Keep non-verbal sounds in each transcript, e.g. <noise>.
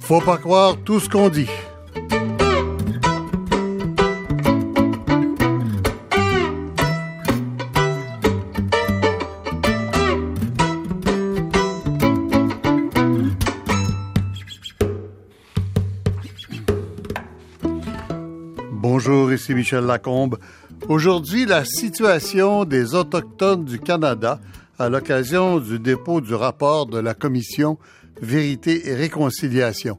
Faut pas croire tout ce qu'on dit. Ici Michel Lacombe. Aujourd'hui, la situation des Autochtones du Canada à l'occasion du dépôt du rapport de la Commission Vérité et Réconciliation.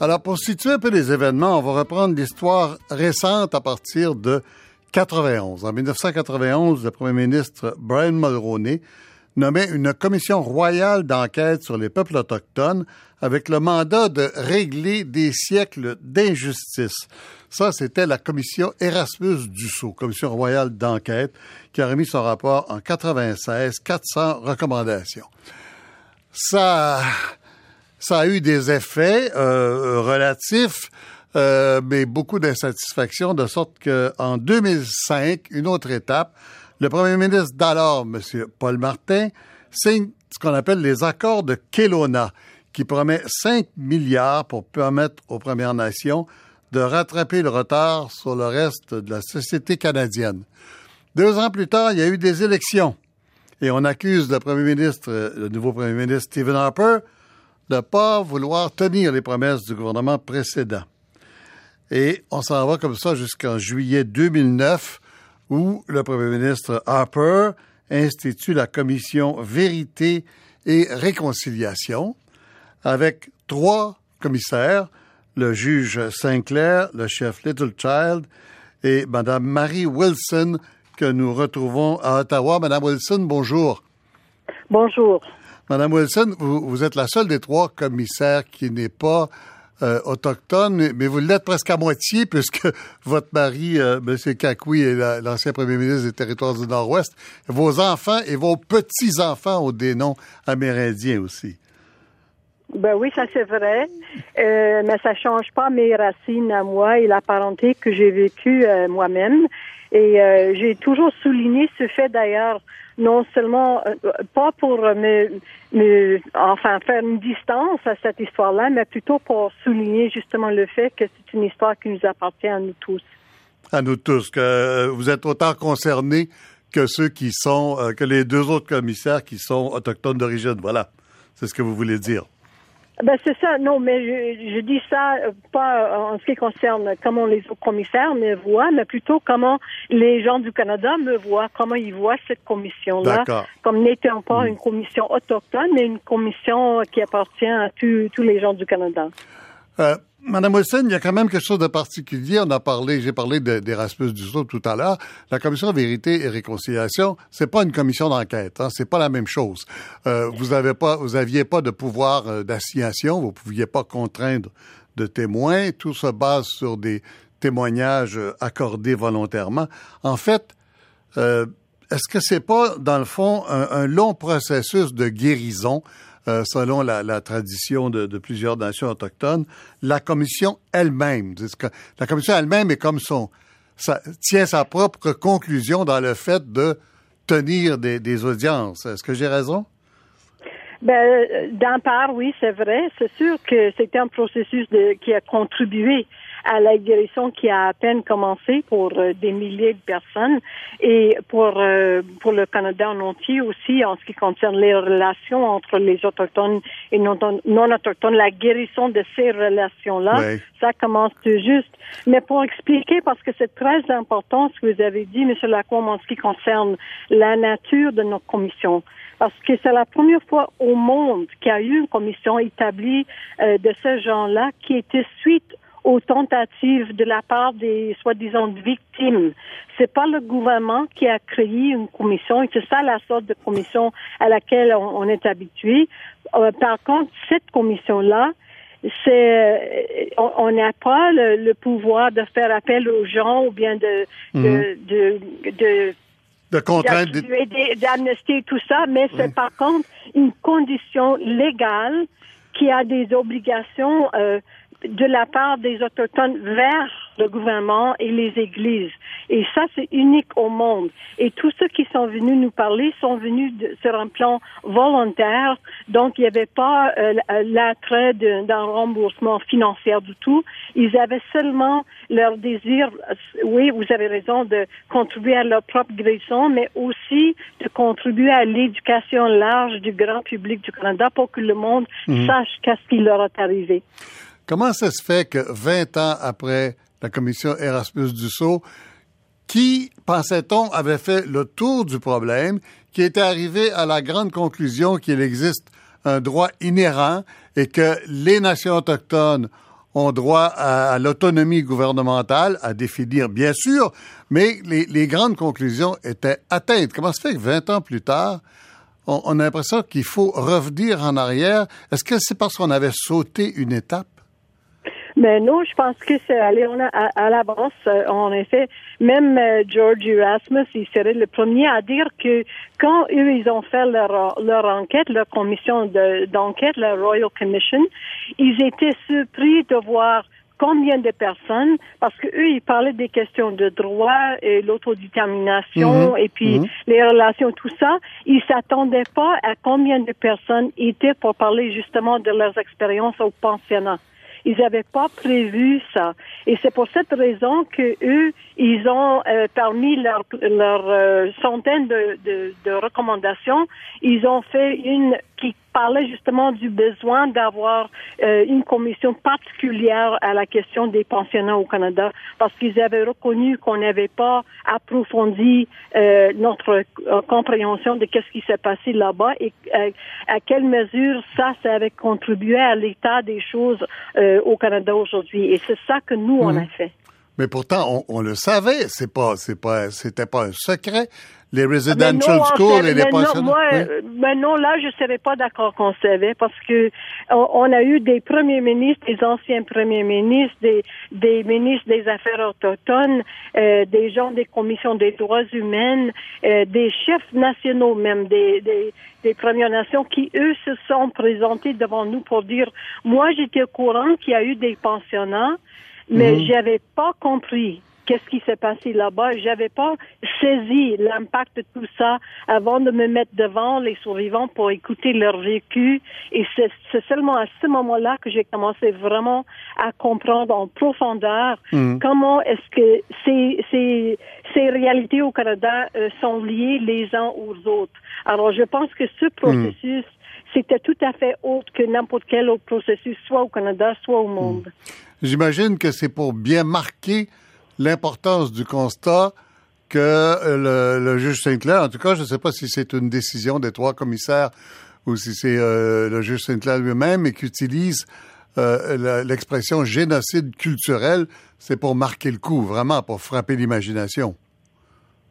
Alors, pour situer un peu les événements, on va reprendre l'histoire récente à partir de 91. En 1991, le premier ministre Brian Mulroney nommait une commission royale d'enquête sur les peuples autochtones avec le mandat de régler des siècles d'injustice. Ça, c'était la commission Erasmus Dussault, commission royale d'enquête, qui a remis son rapport en 96, 400 recommandations. Ça, ça a eu des effets euh, relatifs, euh, mais beaucoup d'insatisfaction, de sorte qu'en 2005, une autre étape, le premier ministre d'alors, M. Paul Martin, signe ce qu'on appelle les accords de Kelowna, qui promet 5 milliards pour permettre aux Premières Nations de rattraper le retard sur le reste de la société canadienne. Deux ans plus tard, il y a eu des élections et on accuse le premier ministre, le nouveau premier ministre Stephen Harper, de ne pas vouloir tenir les promesses du gouvernement précédent. Et on s'en va comme ça jusqu'en juillet 2009, où le premier ministre Harper institue la commission Vérité et Réconciliation, avec trois commissaires, le juge Sinclair, le chef Littlechild et Mme Marie Wilson, que nous retrouvons à Ottawa. Mme Wilson, bonjour. Bonjour. Madame Wilson, vous, êtes la seule des trois commissaires qui n'est pas euh, mais vous l'êtes presque à moitié <laughs> puisque votre mari, euh, M. Kakouy, est l'ancien premier ministre des Territoires du Nord-Ouest. Vos enfants et vos petits-enfants ont des noms amérindiens aussi. Ben oui, ça c'est vrai, euh, mais ça change pas mes racines à moi et la parenté que j'ai vécue euh, moi-même. Et j'ai toujours souligné ce fait d'ailleurs, non seulement euh, pas pour me, me, enfin faire une distance à cette histoire-là, mais plutôt pour souligner justement le fait que c'est une histoire qui nous appartient à nous tous. À nous tous, que vous êtes autant concernés que ceux qui sont, que les deux autres commissaires qui sont autochtones d'origine. Voilà, c'est ce que vous voulez dire. Ben c'est ça, non, mais je, je, dis ça euh, pas euh, en ce qui concerne comment les autres commissaires me voient, mais plutôt comment les gens du Canada me voient, comment ils voient cette commission-là, comme n'étant pas mm. une commission autochtone, mais une commission qui appartient à tous les gens du Canada. Euh, Madame Wilson, il y a quand même quelque chose de particulier. On a parlé, j'ai parlé d'Erasmus Dussault tout à l'heure. La commission Vérité et Réconciliation, c'est pas une commission d'enquête. Hein, c'est pas la même chose. Euh, vous avez pas, de pouvoir euh, d'assignation. Vous pouviez pas contraindre de témoins. Tout se base sur des témoignages euh, accordés volontairement. En fait, est-ce que c'est pas, dans le fond, un long processus de guérison euh, selon la, tradition de, plusieurs nations autochtones, la commission elle-même, la commission elle-même est comme son, tient sa propre conclusion dans le fait de tenir des, audiences. Est-ce que j'ai raison? Ben, d'un part, oui, c'est vrai. C'est sûr que c'était un processus qui a contribué à la guérison qui a à peine commencé pour euh, des milliers de personnes et pour euh, pour le Canada en entier aussi en ce qui concerne les relations entre les autochtones et non, non autochtones, la guérison de ces relations-là, ça commence tout juste. Mais pour expliquer, parce que c'est très important ce que vous avez dit, M. Lacombe, en ce qui concerne la nature de nos commissions parce que c'est la première fois au monde qu'il y a eu une commission établie euh, de ce genre-là qui était suite aux tentatives de la part des soi-disant victimes. C'est pas le gouvernement qui a créé une commission et c'est ça la sorte de commission à laquelle on, est habitué. Euh, par contre, cette commission-là, c'est on n'a pas le, pouvoir de faire appel aux gens ou bien de, de, mm-hmm. de, de contraintes, d'amnistie, tout ça, mais c'est par contre une condition légale qui a des obligations euh, de la part des autochtones vers le gouvernement et les églises. Et ça, c'est unique au monde. Et tous ceux qui sont venus nous parler sont venus sur un plan volontaire. Donc, il n'y avait pas euh, l'attrait d'un remboursement financier du tout. Ils avaient seulement leur désir, oui, vous avez raison, de contribuer à leur propre guérison, mais aussi de contribuer à l'éducation large du grand public du Canada pour que le monde mhm. sache qu'est-ce qui leur est arrivé. Comment ça se fait que 20 ans après la commission Erasmus Dussault, qui, pensait-on, avait fait le tour du problème, qui était arrivé à la grande conclusion qu'il existe un droit inhérent et que les nations autochtones ont droit à, l'autonomie gouvernementale, à définir bien sûr, mais les, grandes conclusions étaient atteintes. Comment se fait que 20 ans plus tard, on, on a l'impression qu'il faut revenir en arrière? Est-ce que c'est parce qu'on avait sauté une étape? Mais non, je pense que c'est allé à, à l'avance. Euh, en effet, même euh, George Erasmus, il serait le premier à dire que quand eux, ils ont fait leur, leur enquête, leur commission d'enquête, la Royal Commission, ils étaient surpris de voir combien de personnes, parce que eux, ils parlaient des questions de droit et l'autodétermination mhm. et puis mhm. les relations, tout ça. Ils s'attendaient pas à combien de personnes étaient pour parler justement de leurs expériences au pensionnat. Ils n'avaient pas prévu ça. Et c'est pour cette raison que eux, ils ont euh, parmi leurs leur, euh, centaines de, de, de, recommandations, ils ont fait une qui parlait justement du besoin d'avoir euh, une commission particulière à la question des pensionnats au Canada parce qu'ils avaient reconnu qu'on n'avait pas approfondi euh, notre euh, compréhension de qu'est-ce qui s'est passé là-bas et à quelle mesure ça, ça avait contribué à l'état des choses au Canada aujourd'hui. Et c'est ça que nous, on a mmh. fait. Mais pourtant, on, le savait. C'est pas, c'est pas, c'était pas un secret les residential schools et les pensionnats? Moi, mais non, là, je serais pas d'accord qu'on savait parce que on, a eu des premiers ministres, des anciens premiers ministres, des, des ministres des Affaires autochtones, euh, des gens des commissions des droits humains, euh, des chefs nationaux même, des, des, des Premières Nations qui, eux, se sont présentés devant nous pour dire, moi, j'étais au courant qu'il y a eu des pensionnats, mais mhm. j'avais pas compris qu'est-ce qui s'est passé là-bas. J'avais pas saisi l'impact de tout ça avant de me mettre devant les survivants pour écouter leur vécu. Et c'est seulement à ce moment-là que j'ai commencé vraiment à comprendre en profondeur mm. comment est-ce que ces, ces, ces réalités au Canada euh, sont liées les uns aux autres. Alors, je pense que ce processus c'était tout à fait autre que n'importe quel autre processus, soit au Canada, soit au monde. J'imagine que c'est pour bien marquer l'importance du constat que euh, le, juge Sinclair, en tout cas, je ne sais pas si c'est une décision des trois commissaires ou si c'est euh, le juge Sinclair lui-même, et qu'utilise euh, l'expression génocide culturel, c'est pour marquer le coup, vraiment, pour frapper l'imagination.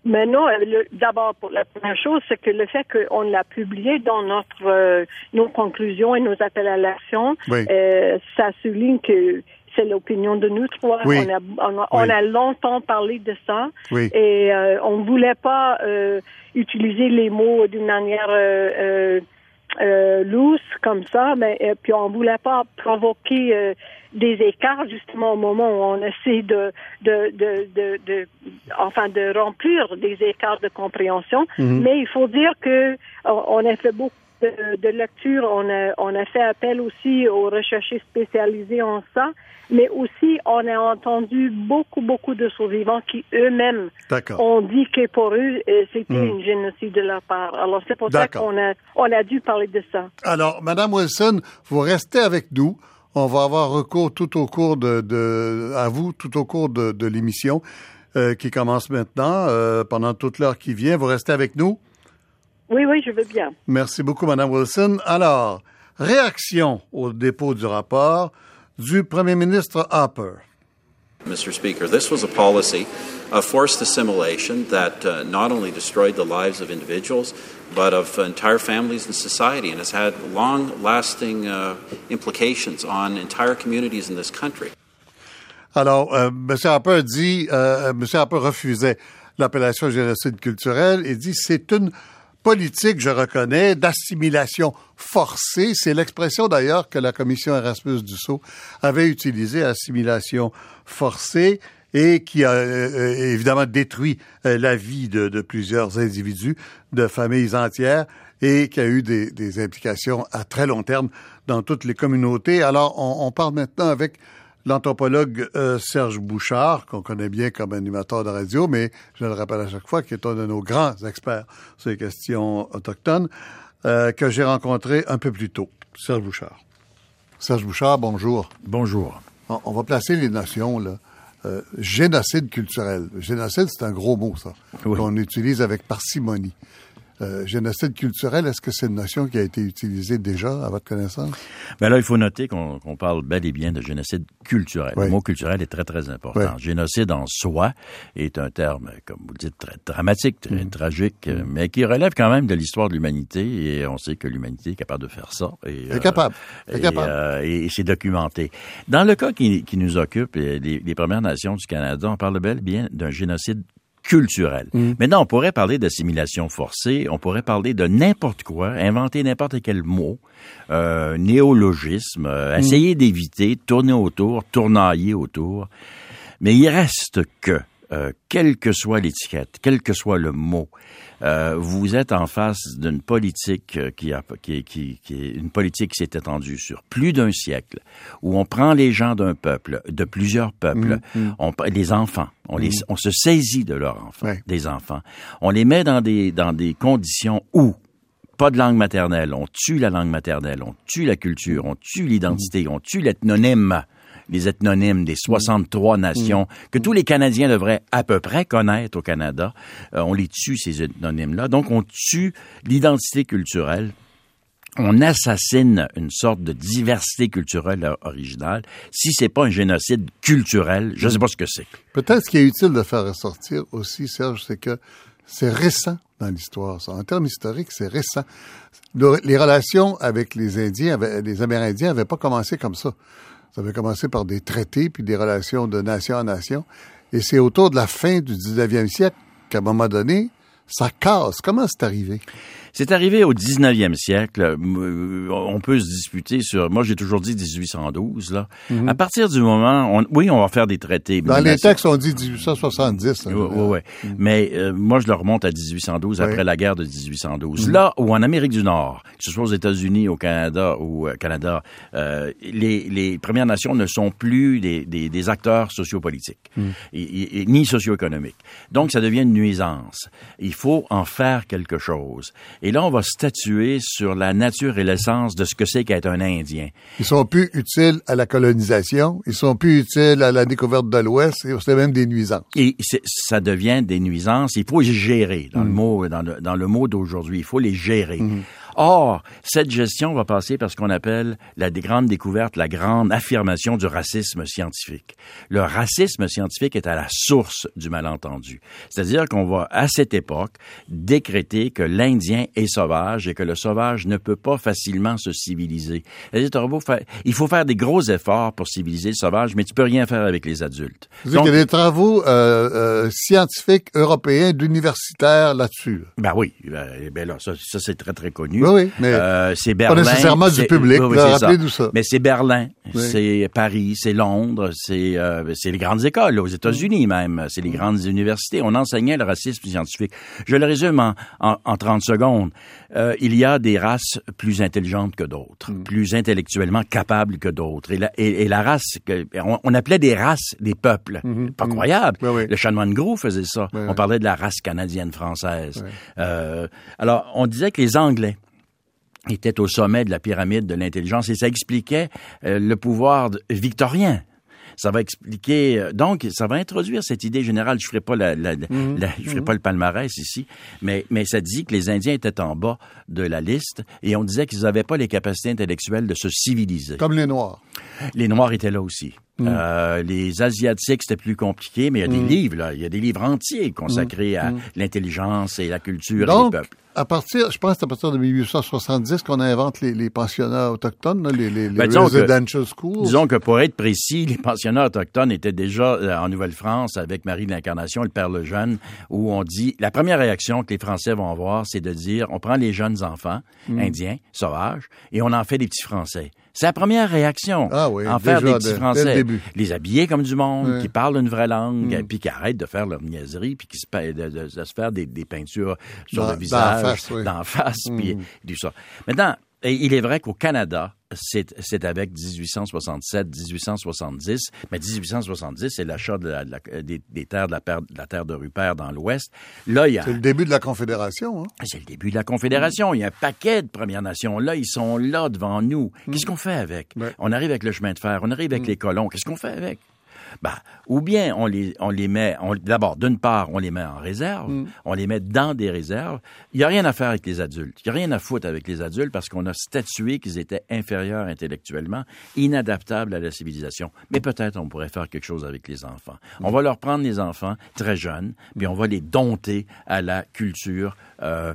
Mais non, d'abord, la première chose, c'est que le fait qu'on l'a publié dans notre nos conclusions et nos appels à l'action, ça souligne que c'est l'opinion de nous trois. On, a, longtemps parlé de ça et euh, on ne voulait pas euh, utiliser les mots d'une manière euh, euh, loose comme ça, mais puis on voulait pas provoquer des écarts justement au moment où on essaie de de, de, de, enfin de remplir des écarts de compréhension. Mm-hmm. Mais il faut dire que on a fait beaucoup de, lecture, on a, on a fait appel aussi aux recherches spécialisés en ça, mais aussi on a entendu beaucoup, beaucoup de survivants qui eux-mêmes ont dit que pour eux, euh, c'était hmm. une génocide de leur part. Alors c'est pour ça qu'on a, on a dû parler de ça. Alors, Madame Wilson, vous restez avec nous. On va avoir recours tout au cours de, de à vous, tout au cours de, de l'émission euh, qui commence maintenant, euh, pendant toute l'heure qui vient. Vous restez avec nous? Oui, oui, je veux bien. Merci beaucoup, Madame Wilson. Alors, réaction au dépôt du rapport du Premier ministre Harper. Mr. Speaker, this was a policy of forced assimilation that uh, not only destroyed the lives of individuals, but of entire families and society, and has had long lasting uh, implications on entire communities in this country. Alors, euh, M. Harper dit, euh, M. Harper refusait l'appellation génocide culturel et dit c'est une politique, je reconnais, d'assimilation forcée. C'est l'expression d'ailleurs que la commission Erasmus Dussault avait utilisée, assimilation forcée, et qui a euh, euh, évidemment détruit euh, la vie de, de, plusieurs individus, de familles entières, et qui a eu des, des, implications à très long terme dans toutes les communautés. Alors, on, on parle maintenant avec l'anthropologue euh, Serge Bouchard, qu'on connaît bien comme animateur de radio, mais je le rappelle à chaque fois, qui est un de nos grands experts sur les questions autochtones, euh, que j'ai rencontré un peu plus tôt. Serge Bouchard. Serge Bouchard, bonjour. Bonjour. On, on va placer les notions, là. Euh, génocide culturel. Génocide, c'est un gros mot, ça, oui. qu'on utilise avec parcimonie. Euh, génocide culturel, est-ce que c'est une notion qui a été utilisée déjà à votre connaissance? Ben là, il faut noter qu'on qu parle bel et bien de génocide culturel. Oui. Le mot culturel est très, très important. Oui. Génocide en soi est un terme, comme vous le dites, très dramatique, très mmh. tragique, mmh. mais qui relève quand même de l'histoire de l'humanité et on sait que l'humanité est capable de faire ça. Et, est capable. Et, est capable. Euh, et, et c'est documenté. Dans le cas qui, qui nous occupe, les, les Premières Nations du Canada, on parle bel et bien d'un génocide culturel. Mmh. Maintenant, on pourrait parler d'assimilation forcée, on pourrait parler de n'importe quoi, inventer n'importe quel mot, euh, néologisme, euh, mmh. essayer d'éviter, tourner autour, tournailler autour. Mais il reste que, euh, quelle que soit l'étiquette, quel que soit le mot, euh, vous êtes en face d'une politique qui, a, qui, qui, qui, est une politique qui s'est étendue sur plus d'un siècle, où on prend les gens d'un peuple, de plusieurs peuples, mmh, mmh. On, les enfants, on, les, mmh. on se saisit de leurs enfants, ouais. des enfants, on les met dans des, dans des conditions où pas de langue maternelle, on tue la langue maternelle, on tue la culture, on tue l'identité, on tue l'ethnonyme les ethnonymes des 63 nations mmh. que tous les Canadiens devraient à peu près connaître au Canada. Euh, on les tue, ces ethnonymes-là. Donc, on tue l'identité culturelle. On assassine une sorte de diversité culturelle originale. Si c'est pas un génocide culturel, je ne sais pas ce que c'est. Peut-être ce qui est utile de faire ressortir aussi, Serge, c'est que c'est récent dans l'histoire. En termes historiques, c'est récent. Les relations avec les Indiens, les Amérindiens n'avaient pas commencé comme ça. Ça avait commencé par des traités puis des relations de nation à nation. Et c'est autour de la fin du 19e siècle qu'à un moment donné, ça casse. Comment c'est arrivé? C'est arrivé au 19e siècle. Euh, on peut se disputer sur. Moi, j'ai toujours dit 1812. Là, mm -hmm. à partir du moment, on... oui, on va faire des traités. Dans les textes, on dit 1870. Oui, oui, oui. Mm -hmm. Mais euh, moi, je le remonte à 1812 oui. après la guerre de 1812. Mm -hmm. Là où en Amérique du Nord, que ce soit aux États-Unis, au Canada ou euh, Canada, euh, les, les, Premières Nations ne sont plus des, des, des acteurs sociopolitiques et, et, ni socio-économiques. Donc, ça devient une nuisance. Il faut en faire quelque chose. Et là, on va statuer sur la nature et l'essence de ce que c'est qu'être un Indien. Ils sont plus utiles à la colonisation, ils sont plus utiles à la découverte de l'Ouest, c'est même des nuisances. Et ça devient des nuisances. Il faut les gérer dans mmh. le mot, dans le, dans le mot d'aujourd'hui. Il faut les gérer. Mmh. Or, cette gestion va passer par ce qu'on appelle la grande découverte, la grande affirmation du racisme scientifique. Le racisme scientifique est à la source du malentendu. C'est-à-dire qu'on va, à cette époque, décréter que l'Indien est sauvage et que le sauvage ne peut pas facilement se civiliser. Il faut faire des gros efforts pour civiliser le sauvage, mais tu peux rien faire avec les adultes. Donc, il y a des travaux euh, euh, scientifiques européens, d'universitaires là-dessus. Ben oui, ben, ben là, ça, ça c'est très très connu. Oui, oui, mais euh, c'est Berlin. Pas nécessairement du public. Oui, oui, rappelez nous ça. Mais c'est Berlin, oui. c'est Paris, c'est Londres, c'est euh, les grandes écoles, aux États-Unis même, c'est les grandes universités. On enseignait le racisme scientifique. Je le résume en, en, en 30 secondes. Euh, il y a des races plus intelligentes que d'autres, mm. plus intellectuellement capables que d'autres. Et, et, et, la race, on, on, appelait des races des peuples. Mm -hmm. Pas croyable. Oui, oui. Le chanoine Gros faisait ça. on parlait de la race canadienne-française. Euh, alors, on disait que les Anglais était au sommet de la pyramide de l'intelligence et ça expliquait euh, le pouvoir victorien. Ça va expliquer euh, donc ça va introduire cette idée générale. Je ferai pas la, la, la je ferai pas le palmarès ici mais mais ça dit que les indiens étaient en bas de la liste et on disait qu'ils n'avaient pas les capacités intellectuelles de se civiliser. Comme les noirs. Les noirs étaient là aussi Mm. Euh, les Asiatiques, c'était plus compliqué, mais il y a des Mm. livres, là. Il y a des livres entiers consacrés à l'intelligence et la culture Donc, des peuples. à partir, je pense que c'est à partir de 1870 qu'on invente les, les pensionnats autochtones, là, les, les, les Ben, disons que- residential schools. Disons que pour être précis, les pensionnats autochtones étaient déjà euh, en Nouvelle-France avec Marie de l'Incarnation, le Père Lejeune, où on dit, la première réaction que les Français vont avoir, c'est de dire, on prend les jeunes enfants, Mm. indiens, sauvages, et on en fait des petits Français. C'est la première réaction. Ah oui, en faire des petits Français. le. Les habiller comme du monde, qui parlent une vraie langue, Mm. et puis qui arrêtent de faire leur niaiserie, puis qui se, de, de- de se faire des, des peintures sur Dans- le visage, la face, oui. d'en face, puis Mm. tout ça. Maintenant, et il est vrai qu'au Canada, c'est avec 1867, 1870, mais 1870, c'est l'achat de la- de la- des, des terres de la, per- de la terre de Rupert dans l'Ouest. Là, il y a... C'est le début de la Confédération. Hein? C'est le début de la Confédération. Il y a un paquet de Premières Nations. Là, ils sont là devant nous. Qu'est-ce qu'on fait avec? Ouais. On arrive avec le chemin de fer, on arrive avec les colons. Qu'est-ce qu'on fait avec? Ben, ou bien on les, on les met, d'abord, d'une part, on les met en réserve, on les met dans des réserves. Il n'y a rien à faire avec les adultes. Il n'y a rien à foutre avec les adultes parce qu'on a statué qu'ils étaient inférieurs intellectuellement, inadaptables à la civilisation. Mais peut-être on pourrait faire quelque chose avec les enfants. On va leur prendre les enfants très jeunes, puis on va les dompter à la culture. euh,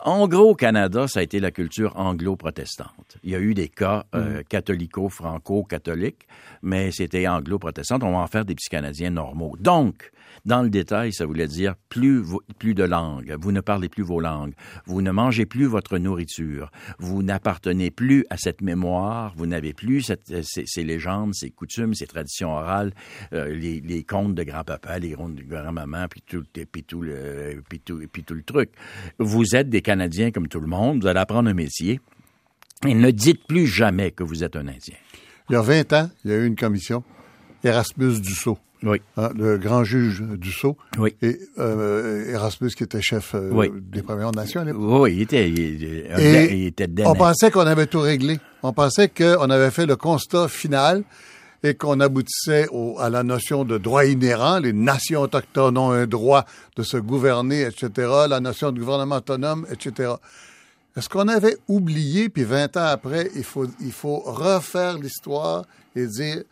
en gros, au Canada, ça a été la culture anglo-protestante. Il y a eu des cas euh, catholico-franco-catholiques, mais c'était anglo-protestante. En faire des petits Canadiens normaux. Donc, dans le détail, ça voulait dire plus, plus de langues. Vous ne parlez plus vos langues. Vous ne mangez plus votre nourriture. Vous n'appartenez plus à cette mémoire. Vous n'avez plus cette- euh, ces, légendes, ces coutumes, ces traditions orales, euh, les, les contes de grand-papa, les contes de grand-maman, puis tout, puis tout, le, puis tout le truc. Vous êtes des Canadiens comme tout le monde. Vous allez apprendre un métier. Et ne dites plus jamais que vous êtes un Indien. Il y a 20 ans, il y a eu une commission, Erasmus Dussault, Oui. hein, le grand juge Dussault, Oui. et euh, Erasmus qui était chef euh, Oui. des Premières Nations. Oui, il était, il, il- Et il était On pensait qu'on avait tout réglé. On pensait qu'on avait fait le constat final et qu'on aboutissait au- à la notion de droit inhérent. Les nations autochtones ont un droit de se gouverner, etc. La notion de gouvernement autonome, etc. Est-ce qu'on avait oublié, puis 20 ans après, il faut, il faut refaire l'histoire et dire,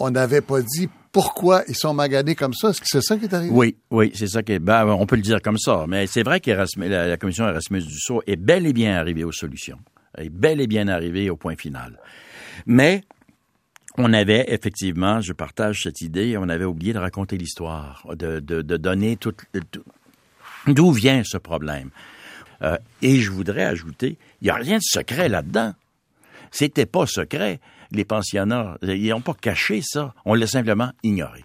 on n'avait pas dit pourquoi ils sont maganés comme ça? Est-ce que c'est ça qui est arrivé? Oui, oui, c'est ça qui est. Ben, on peut le dire comme ça, mais c'est vrai que la, commission Erasmus Dussault est bel et bien arrivée aux solutions, est bel et bien arrivée au point final. Mais on avait effectivement, je partage cette idée, on avait oublié de raconter l'histoire, de, donner tout- d'où vient ce problème. Euh, et je voudrais ajouter, il n'y a rien de secret là-dedans. C'était pas secret. Les pensionnats, ils n'ont pas caché ça. On l'a simplement ignoré.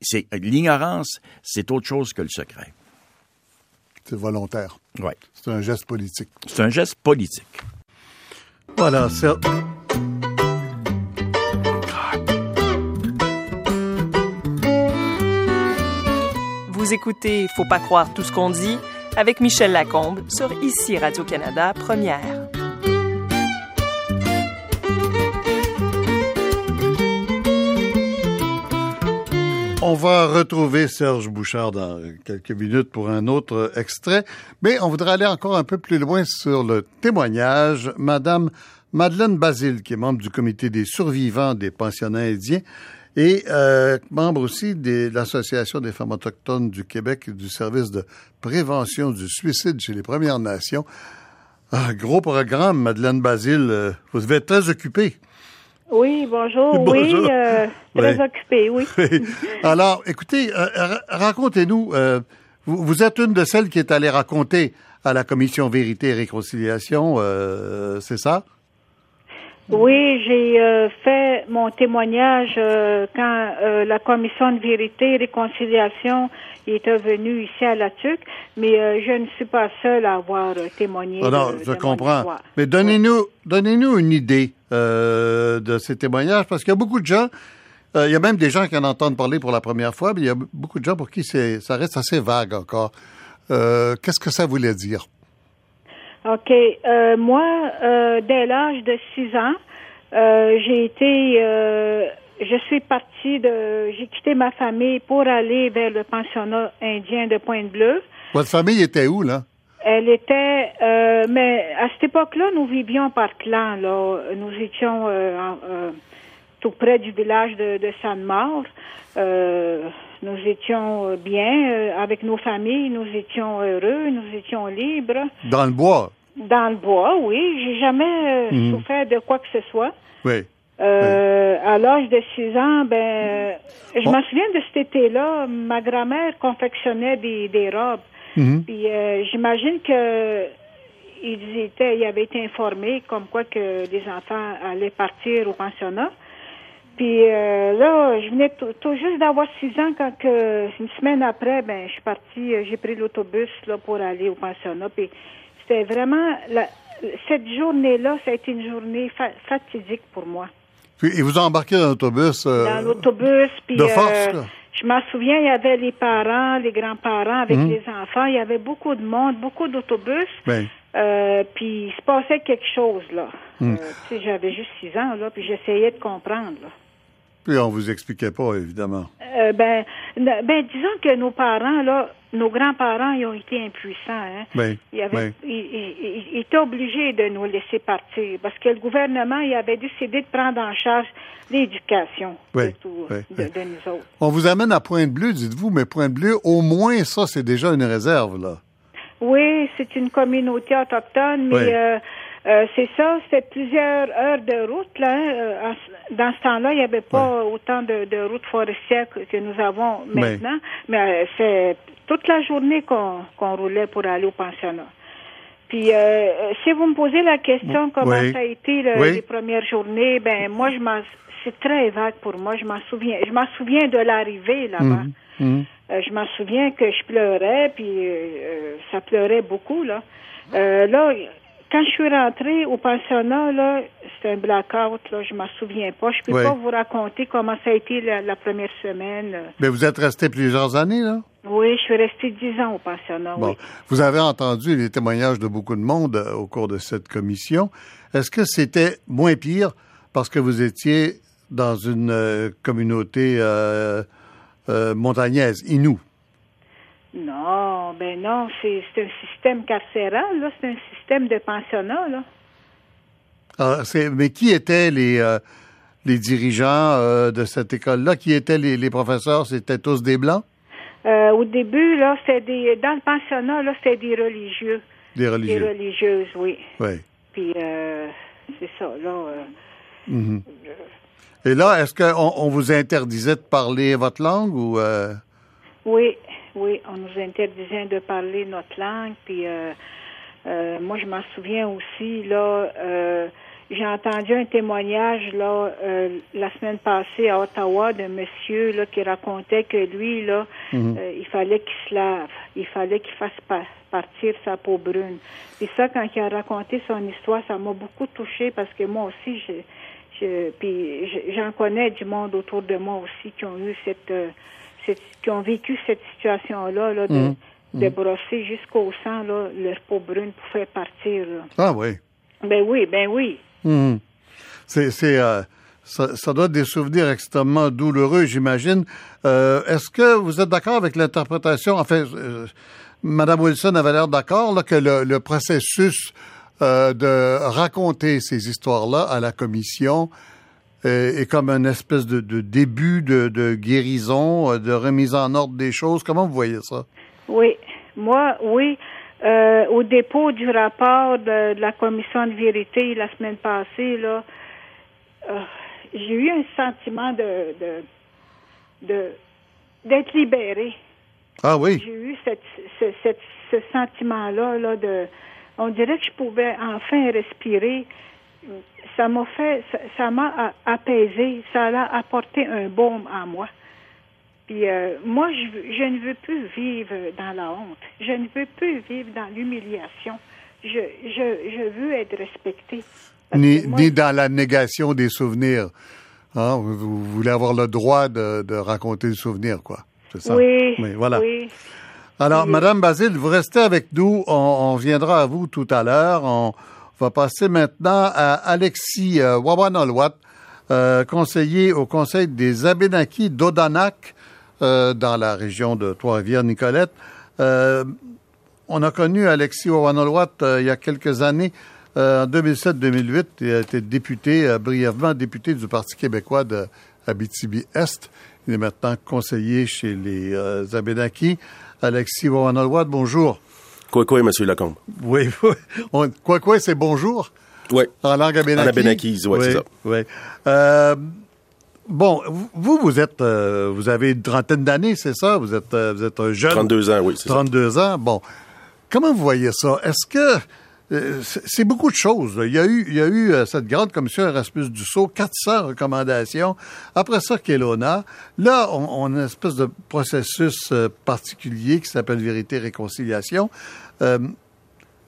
C'est l'ignorance, c'est autre chose que le secret. C'est volontaire. Ouais. C'est un geste politique. C'est un geste politique. Voilà, c'est... Vous écoutez Faut pas croire tout ce qu'on dit avec Michel Lacombe sur Ici Radio-Canada Première. On va retrouver Serge Bouchard dans quelques minutes pour un autre extrait, mais on voudrait aller encore un peu plus loin sur le témoignage. Madame Madeleine Basile, qui est membre du comité des survivants des pensionnats indiens et euh, membre aussi de l'Association des femmes autochtones du Québec et du service de prévention du suicide chez les Premières Nations. Ah, gros programme, Madeleine Basile. euh, Vous devez être très occupée. Oui, bonjour. <laughs> Bonjour. Oui, euh, très occupé, <laughs> oui. Alors, écoutez, euh, ra- racontez-nous, euh, vous, vous êtes une de celles qui est allée raconter à la commission Vérité et Réconciliation, euh, c'est ça? Oui, j'ai euh, fait mon témoignage euh, quand euh, la commission de vérité et réconciliation était venue ici à La Tuque, mais euh, je ne suis pas seule à avoir euh, témoigné. Ah non, de- je de comprends. Mais donnez-nous, donnez-nous une idée euh, de ces témoignages, parce qu'il y a beaucoup de gens, euh, il y a même des gens qui en entendent parler pour la première fois, mais il y a beaucoup de gens pour qui ça reste assez vague encore. Qu'est-ce que ça voulait dire? OK. Moi, dès l'âge de 6 ans, j'ai été, je suis partie de, j'ai quitté ma famille pour aller vers le pensionnat indien de Pointe-Bleue. Votre famille était où, là? Elle était, euh, mais à cette époque-là, nous vivions par clan. Là, nous étions euh, en- euh, tout près du village de, de Sainte-Maure. Euh, nous étions bien avec nos familles, nous étions heureux, nous étions libres. Dans le bois? Dans le bois, oui. J'ai jamais mhm. souffert de quoi que ce soit. Oui. Euh, à l'âge de 6 ans, ben, je me souviens de cet été-là, ma grand-mère confectionnait des, des robes. Mhm. Puis euh, j'imagine que ils étaient, ils avaient été informés comme quoi que les enfants allaient partir au pensionnat. Puis euh, là, je venais tout, juste d'avoir 6 ans quand que, une semaine après, ben, je suis partie, j'ai pris l'autobus là pour aller au pensionnat. Puis c'était vraiment la, cette journée-là, ça a été une journée fatidique pour moi. Puis, et vous embarquez dans l'autobus? Euh, dans l'autobus, puis... De force, euh, Je m'en souviens, il y avait les parents, les grands-parents avec mhm. les enfants. Il y avait beaucoup de monde, beaucoup d'autobus. Ben. Euh, puis il se passait quelque chose, là. Tu sais, j'avais juste six ans, là, puis j'essayais de comprendre, là. Puis on vous expliquait pas, évidemment. Euh, ben, ben, disons que nos parents, là, nos grands-parents, ils ont été impuissants. Hein. Oui, ils, avaient, ils, étaient obligés de nous laisser partir parce que le gouvernement, il avait décidé de prendre en charge l'éducation de, nous autres. On vous amène à Pointe-Bleue, dites-vous, mais Pointe-Bleue, au moins ça, c'est déjà une réserve, là. Oui, c'est une communauté autochtone, mais euh, euh, c'est ça, c'est plusieurs heures de route. Là, euh, dans ce temps-là, il n'y avait pas autant de, de, routes forestières que, nous avons maintenant, mais euh, c'est toute la journée qu'on roulait pour aller au pensionnat. Puis, si vous me posez la question comment ça a été les premières journées, ben moi, je m'en, c'est très vague pour moi. Je m'en souviens. Je m'en souviens de l'arrivée là-bas. Mhm. Mhm. je m'en souviens que je pleurais, puis ça pleurait beaucoup là. là, quand je suis rentrée au pensionnat, là, c'était un blackout, là, je m'en souviens pas. Je peux pas vous raconter comment ça a été la, première semaine. Mais vous êtes resté plusieurs années, là? Oui, je suis restée dix ans au pensionnat, bon. Vous avez entendu les témoignages de beaucoup de monde euh, au cours de cette commission. Est-ce que c'était moins pire parce que vous étiez dans une euh, communauté euh, montagnaise, Inou? Non, ben non, c'est un système carcéral, là, c'est un système de pensionnat, là. Ah, mais qui étaient les, euh, les dirigeants euh, de cette école-là? Qui étaient les, les professeurs? C'était tous des Blancs? Euh, au début, là, c'était des. Dans le pensionnat, là, c'était des religieux. Des religieux. Des religieuses, oui. Oui. Puis, c'est ça, là. Mm-hmm. Et là, est-ce qu'on on vous interdisait de parler votre langue ou. Oui, oui, on nous interdisait de parler notre langue. Puis euh, euh, moi, je m'en souviens aussi, là, euh, j'ai entendu un témoignage là la semaine passée à Ottawa d'un monsieur là qui racontait que lui là, mhm. il fallait qu'il se lave, il fallait qu'il fasse partir sa peau brune. Et ça, quand il a raconté son histoire, ça m'a beaucoup touché parce que moi aussi, je, je puis j'en connais du monde autour de moi aussi qui ont eu cette qui ont vécu cette situation-là, de, mmh. de mmh. brosser jusqu'au sang là, leur peau brune pour faire partir. Ah oui. Ben oui, ben oui. Mmh. C'est, c'est, euh, ça, ça, doit être des souvenirs extrêmement douloureux, j'imagine. Euh, est-ce que vous êtes d'accord avec l'interprétation? En fait, euh, Madame Wilson avait l'air d'accord là, que le, le processus euh, de raconter ces histoires-là à la commission euh, est comme un espèce de, de début de, de, guérison, euh, de remise en ordre des choses. Comment vous voyez ça? Oui, moi, oui. Euh, au dépôt du rapport de, la commission de vérité la semaine passée, là, euh, j'ai eu un sentiment de, de, d'être libérée. Ah oui. J'ai eu cette, ce, cette, ce sentiment-là, là, de, on dirait que je pouvais enfin respirer ça m'a fait, ça m'a apaisé, ça a apporté un baume à moi. Puis euh, moi, je, je, ne veux plus vivre dans la honte. Je ne veux plus vivre dans l'humiliation. Je, je, je veux être respectée. Ni, ni dans la négation des souvenirs. Hein? Vous, voulez avoir le droit de, de raconter le souvenir, quoi. C'est ça? Oui. voilà. Oui. Alors, Madame Basile, vous restez avec nous. On, on viendra à vous tout à l'heure. On va passer maintenant à Alexis euh, Wawanolwat, euh, conseiller au Conseil des Abénakis d'Odanak euh, dans la région de Trois-Rivières-Nicolette. on a connu Alexis Wawanolwat il y a quelques années en 2007-2008, il a été député, brièvement député du Parti québécois de Abitibi-Est. Il est maintenant conseiller chez les Abénakis. Alexis Wawanalwad, bonjour. Quoi quoi, Monsieur Lacombe? Oui, <laughs> quoi quoi, c'est bonjour? Oui. En langue abénakis. En abénakis, oui, c'est ça. Oui. Euh, bon, vous, vous êtes, euh, vous avez une trentaine d'années, c'est ça? Vous êtes, euh, vous êtes un jeune. 32 ans, oui, c'est ça. 32 ans. Bon. Comment vous voyez ça? Est-ce que c'est beaucoup de choses. Il y a eu, il y a eu cette grande commission Erasmus du Sceau, 400 recommandations. Après ça, Kelowna. Là, on, on, a une espèce de processus particulier qui s'appelle Vérité-Réconciliation. Euh,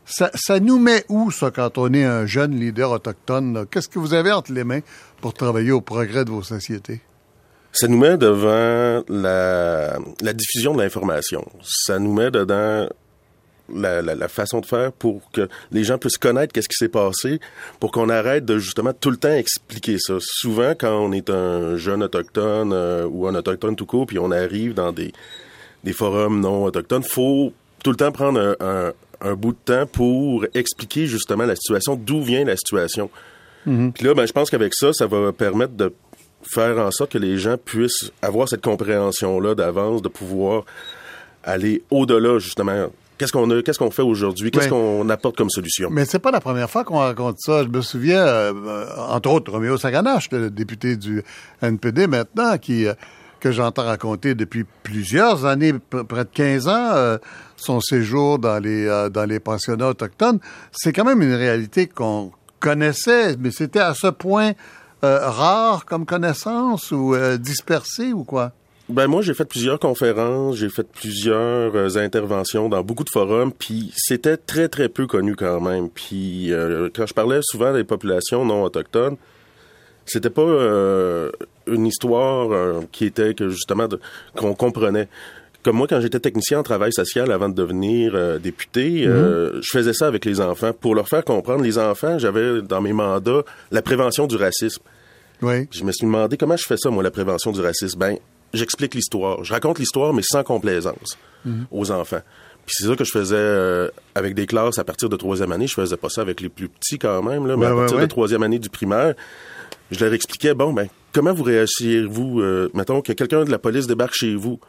ça, ça, nous met où, ça, quand on est un jeune leader autochtone? Qu'est-ce que vous avez entre les mains pour travailler au progrès de vos sociétés? Ça nous met devant la, diffusion de l'information. Ça nous met dedans la, façon de faire pour que les gens puissent connaître qu'est-ce qui s'est passé, pour qu'on arrête de justement tout le temps expliquer ça. Souvent, quand on est un jeune autochtone euh, ou un autochtone tout court, puis on arrive dans des, des forums non autochtones, faut tout le temps prendre un, un, bout de temps pour expliquer justement la situation, d'où vient la situation. Mhm. Puis là, ben, je pense qu'avec ça, ça va permettre de faire en sorte que les gens puissent avoir cette compréhension-là d'avance, de pouvoir aller au-delà justement. Qu'est-ce qu'on a, qu'est-ce qu'on fait aujourd'hui, qu'est-ce qu'on apporte comme solution? Mais c'est pas la première fois qu'on raconte ça. Je me souviens, euh, entre autres, Roméo Saganache, le député du NPD maintenant, qui euh, que j'entends raconter depuis plusieurs années, près de 15 ans, euh, son séjour dans les, euh, dans les pensionnats autochtones. C'est quand même une réalité qu'on connaissait, mais c'était à ce point euh, rare comme connaissance ou dispersé ou quoi? Ben moi j'ai fait plusieurs conférences, j'ai fait plusieurs interventions dans beaucoup de forums, puis c'était très très peu connu quand même. Puis quand je parlais souvent des populations non autochtones, c'était pas euh, une histoire euh, qui était que justement qu'on comprenait. Comme moi, quand j'étais technicien en travail social avant de devenir euh, député, mhm. je faisais ça avec les enfants pour leur faire comprendre. Les enfants, j'avais dans mes mandats la prévention du racisme. Oui. Je me suis demandé comment je fais ça, moi, la prévention du racisme. Ben, j'explique l'histoire. Je raconte l'histoire, mais sans complaisance mhm. aux enfants. Puis c'est ça que je faisais avec des classes à partir de troisième année. Je faisais pas ça avec les plus petits quand même, là, mais à partir de troisième année du primaire, je leur expliquais, bon, ben, comment vous réagissez-vous, euh, mettons que quelqu'un de la police débarque chez vous,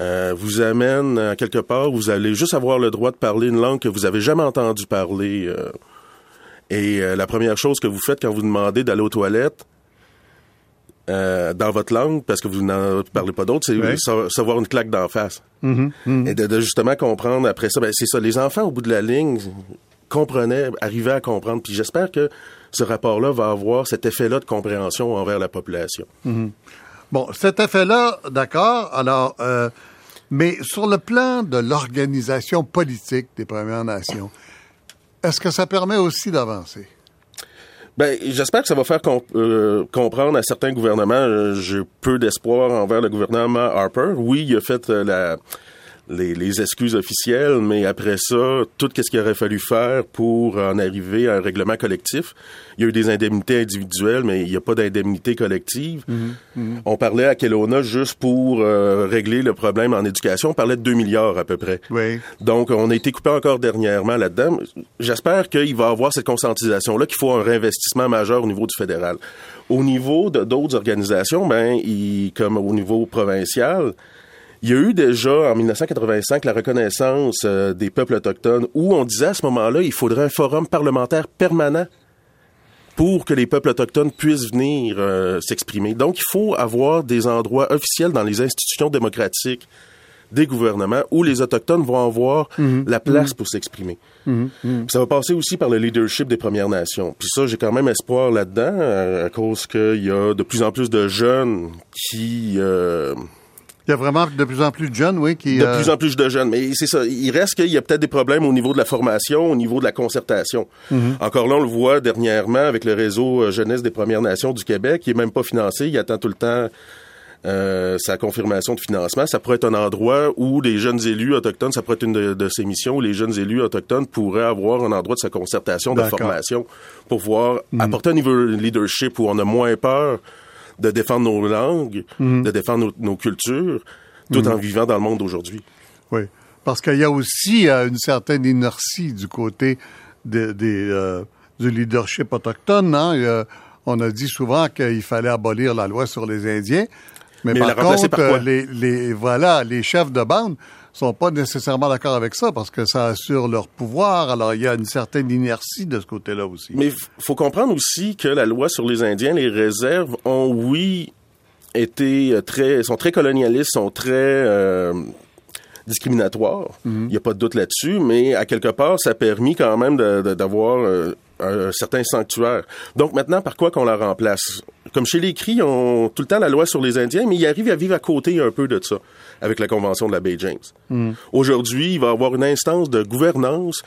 euh, vous amène à quelque part, vous allez juste avoir le droit de parler une langue que vous avez jamais entendu parler. Euh, et la première chose que vous faites quand vous demandez d'aller aux toilettes, dans votre langue, parce que vous n'en parlez pas d'autre, c'est savoir une claque d'en face. Mm-hmm, mm-hmm. Et de, justement comprendre après ça, ben, c'est ça. Les enfants, au bout de la ligne, comprenaient, arrivaient à comprendre. Puis j'espère que ce rapport-là va avoir cet effet-là de compréhension envers la population. Mhm. Bon, cet effet-là, d'accord. Alors, euh, mais sur le plan de l'organisation politique des Premières Nations, est-ce que ça permet aussi d'avancer? Ben, j'espère que ça va faire euh, comprendre à certains gouvernements. Euh, j'ai peu d'espoir envers le gouvernement Harper. Oui, il a fait la les, excuses officielles, mais après ça, tout ce qu'il aurait fallu faire pour en arriver à un règlement collectif. Il y a eu des indemnités individuelles, mais il n'y a pas d'indemnité collective. Mm-hmm. Mm-hmm. On parlait à Kelowna juste pour euh, régler le problème en éducation. On parlait de 2 milliards à peu près. Oui. Donc, on a été coupé encore dernièrement là-dedans. J'espère qu'il va y avoir cette conscientisation-là, qu'il faut un réinvestissement majeur au niveau du fédéral. Au niveau d'autres organisations, ben, comme au niveau provincial, il y a eu déjà en 1985 la reconnaissance euh, des peuples autochtones où on disait à ce moment-là il faudrait un forum parlementaire permanent pour que les peuples autochtones puissent venir euh, s'exprimer. Donc il faut avoir des endroits officiels dans les institutions démocratiques des gouvernements où les autochtones vont avoir mhm. la place mhm. pour s'exprimer. Mhm. Ça va passer aussi par le leadership des Premières Nations. Puis ça, j'ai quand même espoir là-dedans à, cause qu'il y a de plus en plus de jeunes qui euh, il y a vraiment de plus en plus de jeunes, oui, qui... De euh, plus en plus de jeunes. Mais c'est ça. Il reste qu'il y a peut-être des problèmes au niveau de la formation, au niveau de la concertation. Mhm. Encore là, on le voit dernièrement avec le réseau euh, Jeunesse des Premières Nations du Québec, qui est même pas financé. Il attend tout le temps euh, sa confirmation de financement. Ça pourrait être un endroit où les jeunes élus autochtones, ça pourrait être une de, ces missions où les jeunes élus autochtones pourraient avoir un endroit de sa concertation, de formation, pour pouvoir mhm. apporter un niveau de leadership où on a moins peur de défendre nos langues, mhm. de défendre nos, cultures, tout en mhm. vivant dans le monde d'aujourd'hui. Oui, parce qu'il y a aussi euh, une certaine inertie du côté des, du leadership autochtone. Hein? on a dit souvent qu'il fallait abolir la loi sur les Indiens. Mais, par contre, les, les, voilà, les chefs de bande sont pas nécessairement d'accord avec ça parce que ça assure leur pouvoir. Alors, il y a une certaine inertie de ce côté-là aussi. Mais faut comprendre aussi que la loi sur les Indiens, les réserves ont, oui, été euh, très, sont très colonialistes, sont très euh, discriminatoires. Mhm. Il n'y a pas de doute là-dessus, mais à quelque part, ça a permis quand même d'avoir euh, un certain sanctuaire. Donc maintenant, par quoi qu'on la remplace? Comme chez les Cris, on tout le temps la loi sur les Indiens, mais ils arrivent à vivre à côté un peu de ça, avec la Convention de la baie James. Aujourd'hui, il va y avoir une instance de gouvernance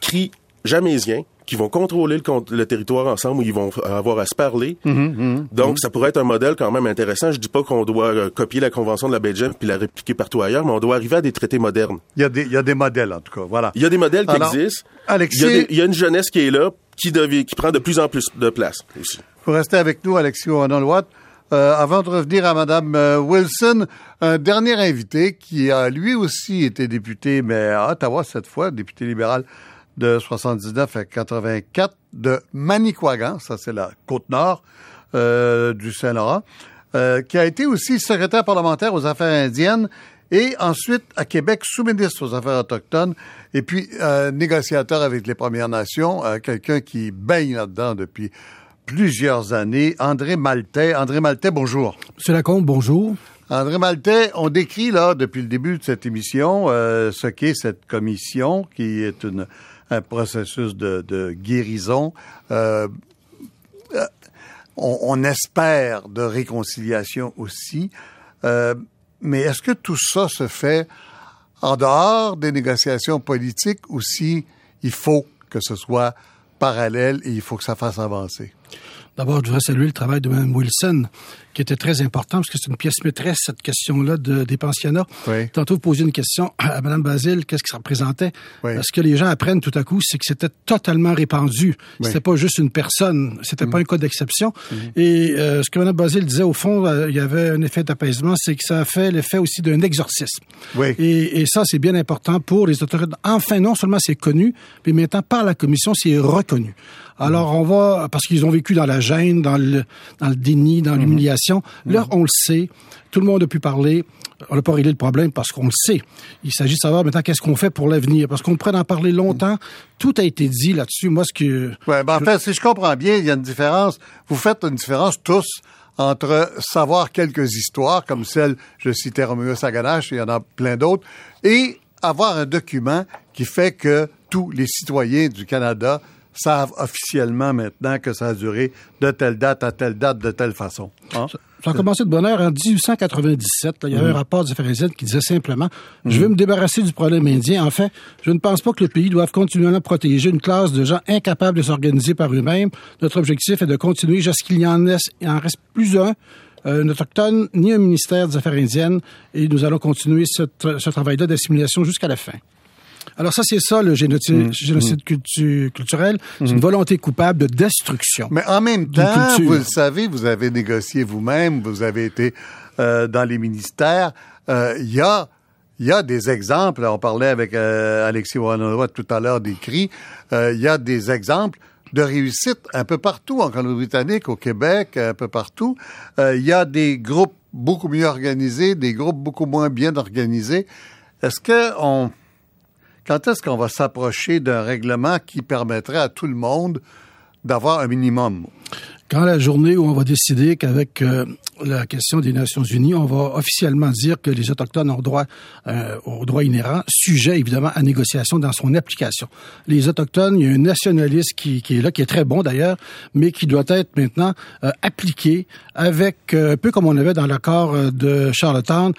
Cris jamaisien qui vont contrôler le, territoire ensemble, où ils vont avoir à se parler. Hmm, hmm, Donc, ça pourrait être un modèle quand même intéressant. Je dis pas qu'on doit euh, copier la Convention de la James puis la répliquer partout ailleurs, mais on doit arriver à des traités modernes. Il y a des, il y a des modèles, en tout cas. Voilà. Il y a des modèles qui existent. Alexis... il y a une jeunesse qui est là, qui, devient, qui prend de plus en plus de place aussi. Vous restez avec nous, Alexis O'Donnell-Watt. Euh, avant de revenir à Mme euh, Wilson, un dernier invité qui a lui aussi été député, mais à Ottawa cette fois, député libéral de 79 à 84 de Manicouagan, ça c'est la côte nord euh, du Saint-Laurent, euh, qui a été aussi secrétaire parlementaire aux affaires indiennes et ensuite à Québec sous-ministre aux affaires autochtones et puis euh, négociateur avec les Premières Nations, euh, quelqu'un qui baigne là-dedans depuis plusieurs années, André Maltais. André Maltais, bonjour. Monsieur Lacombe, bonjour. André Maltais, on décrit là depuis le début de cette émission euh, ce qu'est cette commission qui est une, un processus de, de guérison. Euh, on, on, espère de réconciliation aussi. Euh, mais est-ce que tout ça se fait en dehors des négociations politiques ou si il faut que ce soit parallèle et il faut que ça fasse avancer? D'abord, je voudrais saluer le travail de Mme Wilson, qui était très important, parce que c'est une pièce maîtresse, cette question-là de, des pensionnats. Oui. Tantôt, vous posiez une question à Mme Basile, qu'est-ce que ça représentait? Oui. Ce que les gens apprennent tout à coup, c'est que c'était totalement répandu. Oui. C'était pas juste une personne, c'était mmh. pas un cas d'exception. Mmh. Et euh, ce que Mme Basile disait, au fond, euh, il y avait un effet d'apaisement, c'est que ça a fait l'effet aussi d'un exorcisme. Oui. Et, et ça, c'est bien important pour les autorités. Enfin, non seulement c'est connu, mais maintenant, par la Commission, c'est reconnu. Alors, on va, parce qu'ils ont vécu dans la gêne, dans le, dans le déni, dans mmh. l'humiliation. Là, on le sait. Tout le monde a pu parler. On n'a pas réglé le problème parce qu'on le sait. Il s'agit de savoir maintenant qu'est-ce qu'on fait pour l'avenir. Parce qu'on pourrait en parler longtemps. Tout a été dit là-dessus. Moi, ce que... Ouais, ben, en fait, si je comprends bien, il y a une différence. Vous faites une différence tous entre savoir quelques histoires, comme celle, je citais Roméo Saganache, il y en a plein d'autres, et avoir un document qui fait que tous les citoyens du Canada savent officiellement maintenant que ça a duré de telle date à telle date, de telle façon. Hein? Ça, a commencé de bonne heure en 1897. il y a mmh. un rapport du Pharisien qui disait simplement Je veux me débarrasser du problème indien. En fait, je ne pense pas que le pays doive continuellement protéger une classe de gens incapables de s'organiser par eux-mêmes. Notre objectif est de continuer jusqu'à ce qu'il y en, en reste plus un euh, un autochtone ni un ministère des Affaires indiennes et nous allons continuer ce, ce travail-là d'assimilation jusqu'à la fin. Alors ça, c'est ça le génocide, mmh. culturel. C'est une volonté coupable de destruction. Mais en même temps, vous le savez, vous avez négocié vous-même, vous avez été euh, dans les ministères. Euh, il y a il y a des exemples, on parlait avec euh, Alexis Warren tout à l'heure des cris, euh, il y a des exemples de réussite un peu partout en Colombie-Britannique, au Québec, un peu partout. Euh, il y a des groupes beaucoup mieux organisés, des groupes beaucoup moins bien organisés. Est-ce que on quand est-ce qu'on va s'approcher d'un règlement qui permettrait à tout le monde d'avoir un minimum? Quand la journée où on va décider qu'avec euh, la question des Nations Unies, on va officiellement dire que les Autochtones ont droit euh, au droit inhérent, sujet évidemment à négociation dans son application. Les Autochtones, il y a un nationaliste qui, est là, qui est très bon d'ailleurs, mais qui doit être maintenant euh, appliqué avec, un peu comme on avait dans l'accord de Charlottetown,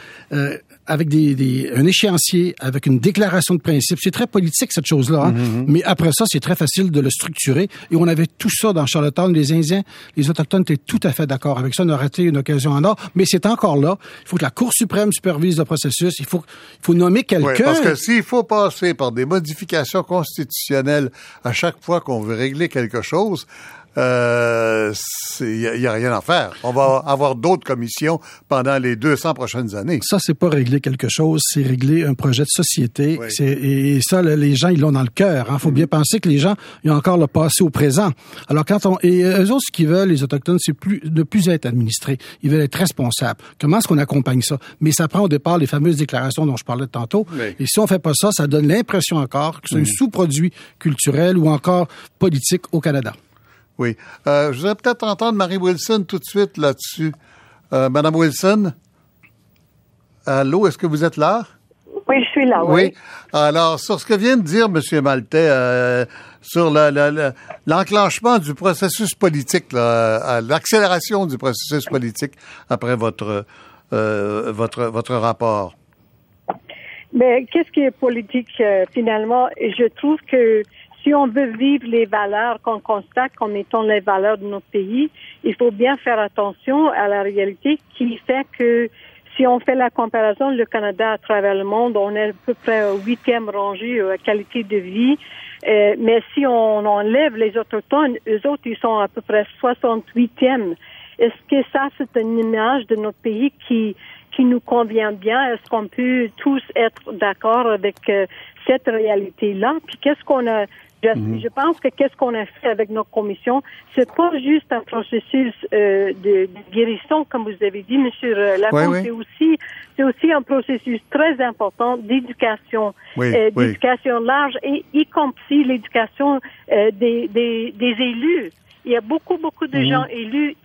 avec des, des, un échéancier, avec une déclaration de principe. C'est très politique, cette chose-là. Hein? Mm-hmm. Mais après ça, c'est très facile de le structurer. Et on avait tout ça dans Charlottetown. Les Indiens, les Autochtones étaient tout à fait d'accord avec ça. On aurait été une occasion en or. Mais c'est encore là. Il faut que la Cour suprême supervise le processus. Il faut, il faut nommer quelqu'un. Oui, parce que s'il faut passer par des modifications constitutionnelles à chaque fois qu'on veut régler quelque chose, il n'y a, rien à faire. On va avoir d'autres commissions pendant les 200 prochaines années. Ça, c'est pas régler quelque chose, c'est régler un projet de société. Et ça, les gens, ils l'ont dans le cœur. Il hein. faut bien penser que les gens, ils ont encore le passé au présent. Alors, quand on... Et eux autres, ce qu'ils veulent, les Autochtones, c'est plus de plus être administrés. Ils veulent être responsables. Comment est-ce qu'on accompagne ça? Mais ça prend au départ les fameuses déclarations dont je parlais tantôt. Et si on fait pas ça, ça donne l'impression encore que c'est un sous-produit culturel ou encore politique au Canada. Oui. Euh, je voudrais peut-être entendre Marie Wilson tout de suite là-dessus. Euh, Madame Wilson? Allô, est-ce que vous êtes là? Oui, je suis là, oui. Alors, sur ce que vient de dire M. Maltais, euh, sur l'enclenchement du processus politique, l'accélération du processus politique après votre, euh, votre, votre rapport. Mais qu'est-ce qui est politique euh, finalement? Je trouve que si on veut vivre les valeurs qu'on constate comme étant les valeurs de notre pays, il faut bien faire attention à la réalité qui fait que si on fait la comparaison, le Canada à travers le monde, on est à peu près au huitième rangé à qualité de vie. Euh, mais si on enlève les autochtones, eux autres, ils sont à peu près 68e. Est-ce que ça, c'est une image de notre pays qui qui nous convient bien? Est-ce qu'on peut tous être d'accord avec euh, cette réalité-là? Puis qu'est-ce qu'on a Mhm. Je, pense que qu'est-ce qu'on a fait avec nos commissions, c'est pas juste un processus euh, de, guérison, comme vous avez dit, Monsieur Lacombe, c'est aussi c'est aussi un processus très important d'éducation, euh, d'éducation large et y compris l'éducation euh, des, des, des élus. Il y a beaucoup beaucoup de mhm. gens élus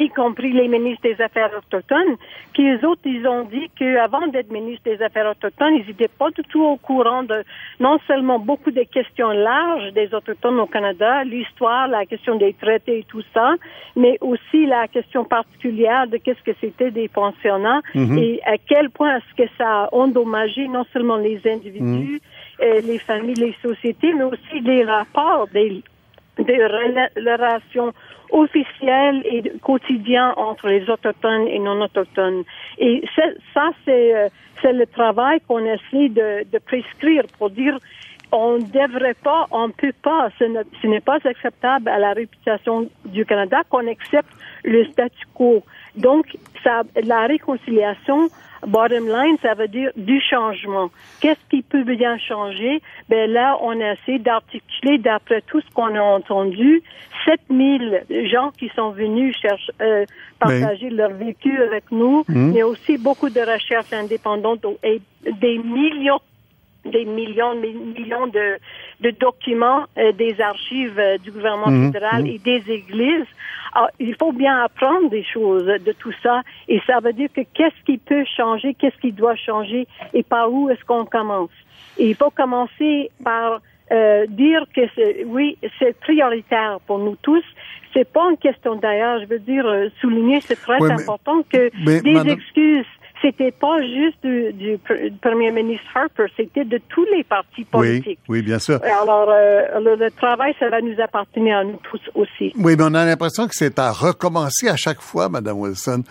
y compris les ministres des Affaires autochtones, qui eux autres, ils ont dit qu'avant d'être ministre des Affaires autochtones, ils n'étaient pas du tout au courant de non seulement beaucoup de questions larges des autochtones au Canada, l'histoire, la question des traités et tout ça, mais aussi la question particulière de qu'est-ce que c'était des pensionnats mhm. et à quel point est-ce que ça a endommagé non seulement les individus, mhm. les familles, les sociétés, mais aussi les rapports des, des relations officiel et quotidien entre les autochtones et non autochtones. Et ça, c'est euh, c'est le travail qu'on essaie de, de prescrire pour dire on ne devrait pas, on ne peut pas, ce n'est pas acceptable à la réputation du Canada qu'on accepte le statu quo. Donc, ça, la réconciliation Bottom line, ça veut dire du changement. Qu'est-ce qui peut bien changer? Ben là, on a essayé d'articuler, d'après tout ce qu'on a entendu, 7000 gens qui sont venus chercher, euh, partager leur vécu avec nous, hmm. mais aussi beaucoup de recherches indépendantes et des millions des millions, des millions de, de documents euh, des archives euh, du gouvernement hmm. fédéral hmm. et des églises. Alors, ah, il faut bien apprendre des choses de tout ça et ça veut dire que qu'est-ce qui peut changer, qu'est-ce qui doit changer et par où est-ce qu'on commence. Et il faut commencer par euh, dire que oui, c'est prioritaire pour nous tous. C'est pas une question d'ailleurs, je veux dire euh, souligner, c'est très important que des excuses c'était pas juste du, premier ministre Harper, c'était de tous les partis politiques. Oui, oui bien sûr. Alors, euh, le, travail, ça va nous appartenir à nous tous aussi. Oui, mais on a l'impression que c'est à recommencer à chaque fois, Madame Wilson.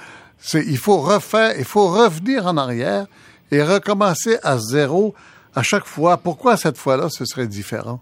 Il faut refaire, il faut revenir en arrière et recommencer à zéro à chaque fois. Pourquoi cette fois-là, ce serait différent?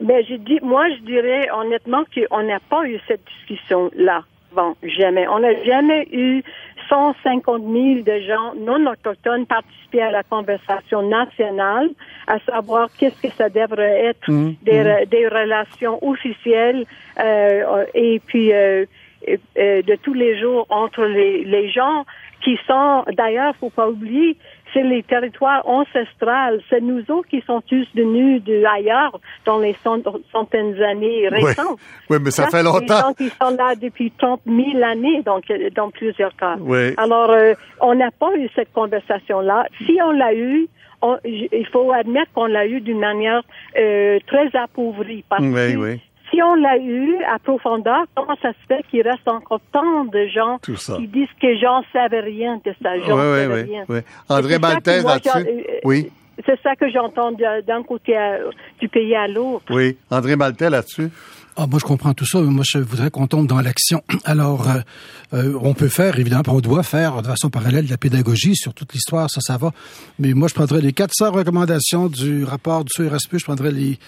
Ben, je dis, moi, je dirais honnêtement qu'on n'a pas eu cette discussion-là. Bon, jamais. On n'a jamais eu 150 000 de gens non autochtones participer à la conversation nationale, à savoir qu'est-ce que ça devrait être mmh, des, mmh. des, relations officielles euh, et puis euh, de tous les jours entre les, les gens qui sont, d'ailleurs, faut pas oublier, c'est les territoires ancestrales. C'est nous autres qui sont tous venus de ailleurs dans les centaines d'années récentes. Oui, mais ça, fait longtemps. Des gens qui sont là depuis 30 000 années, donc dans plusieurs cas. Oui. Alors, euh, on n'a pas eu cette conversation-là. Si on l'a eu, il faut admettre qu'on l'a eu d'une manière euh, très appauvrie parce oui, que oui si on l'a eu à profondeur, comment ça se fait qu'il reste encore tant de gens qui disent que j'en savais rien de ça, j'en savais rien? Oui. André Maltais là-dessus. Euh, oui. C'est ça que j'entends d'un côté du pays à l'autre. Oui. André Maltais là-dessus. Ah, moi, je comprends tout ça. Moi, je voudrais qu'on tombe dans l'action. <clears throat> Alors, euh, euh, on peut faire, évidemment, on doit faire de façon parallèle la pédagogie sur toute l'histoire, ça, ça va. Mais moi, je prendrais les 400 recommandations du rapport du CRSP, je prendrais les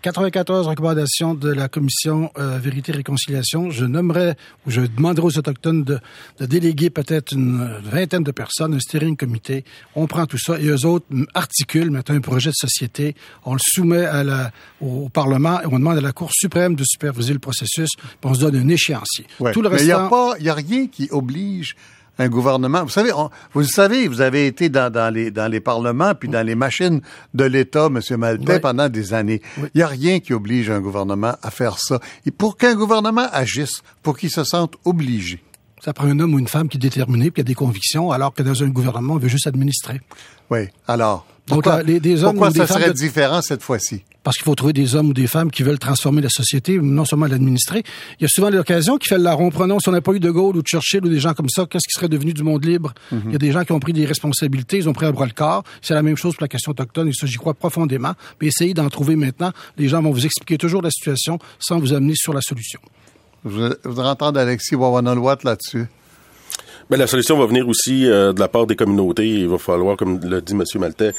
94 recommandations de la commission euh, Vérité et Réconciliation. Je nommerais, ou je demanderais aux Autochtones de, de déléguer peut-être une vingtaine de personnes, un steering comité. On prend tout ça et eux autres articulent, mettent un projet de société, on le soumet au, Parlement et on demande à la Cour suprême de superviser le processus, puis on se donne un échéancier. Tout le Mais il n'y a, pas, y a rien qui oblige un gouvernement. Vous savez, vous savez, vous avez été dans, dans, les, dans les parlements puis dans les machines de l'État, M. Maltais, pendant des années. Il n'y a rien qui oblige un gouvernement à faire ça. Et pour qu'un gouvernement agisse, pour qu'il se sente obligé. Ça prend un homme ou une femme qui est déterminé, puis qui a des convictions, alors que dans un gouvernement, on veut juste administrer. Oui. Alors, pourquoi, les, des hommes pourquoi ça serait différent cette fois-ci? Parce qu'il faut trouver des hommes ou des femmes qui veulent transformer la société, non seulement l'administrer. Il y a souvent l'occasion qui fait le larron. Prenons, si on n'a pas eu de Gaulle ou de Churchill ou des gens comme ça, qu'est-ce qui serait devenu du monde libre? Mhm. Il y a des gens qui ont pris des responsabilités, ils ont pris à bras le corps. C'est la même chose pour la question autochtone, et ça, j'y crois profondément. Mais essayez d'en trouver maintenant. Les gens vont vous expliquer toujours la situation sans vous amener sur la solution. Je voudrais entendre Alexis Wawanolwat là-dessus? Mais la solution va venir aussi euh, de la part des communautés. Il va falloir, comme l'a dit M. Maltais,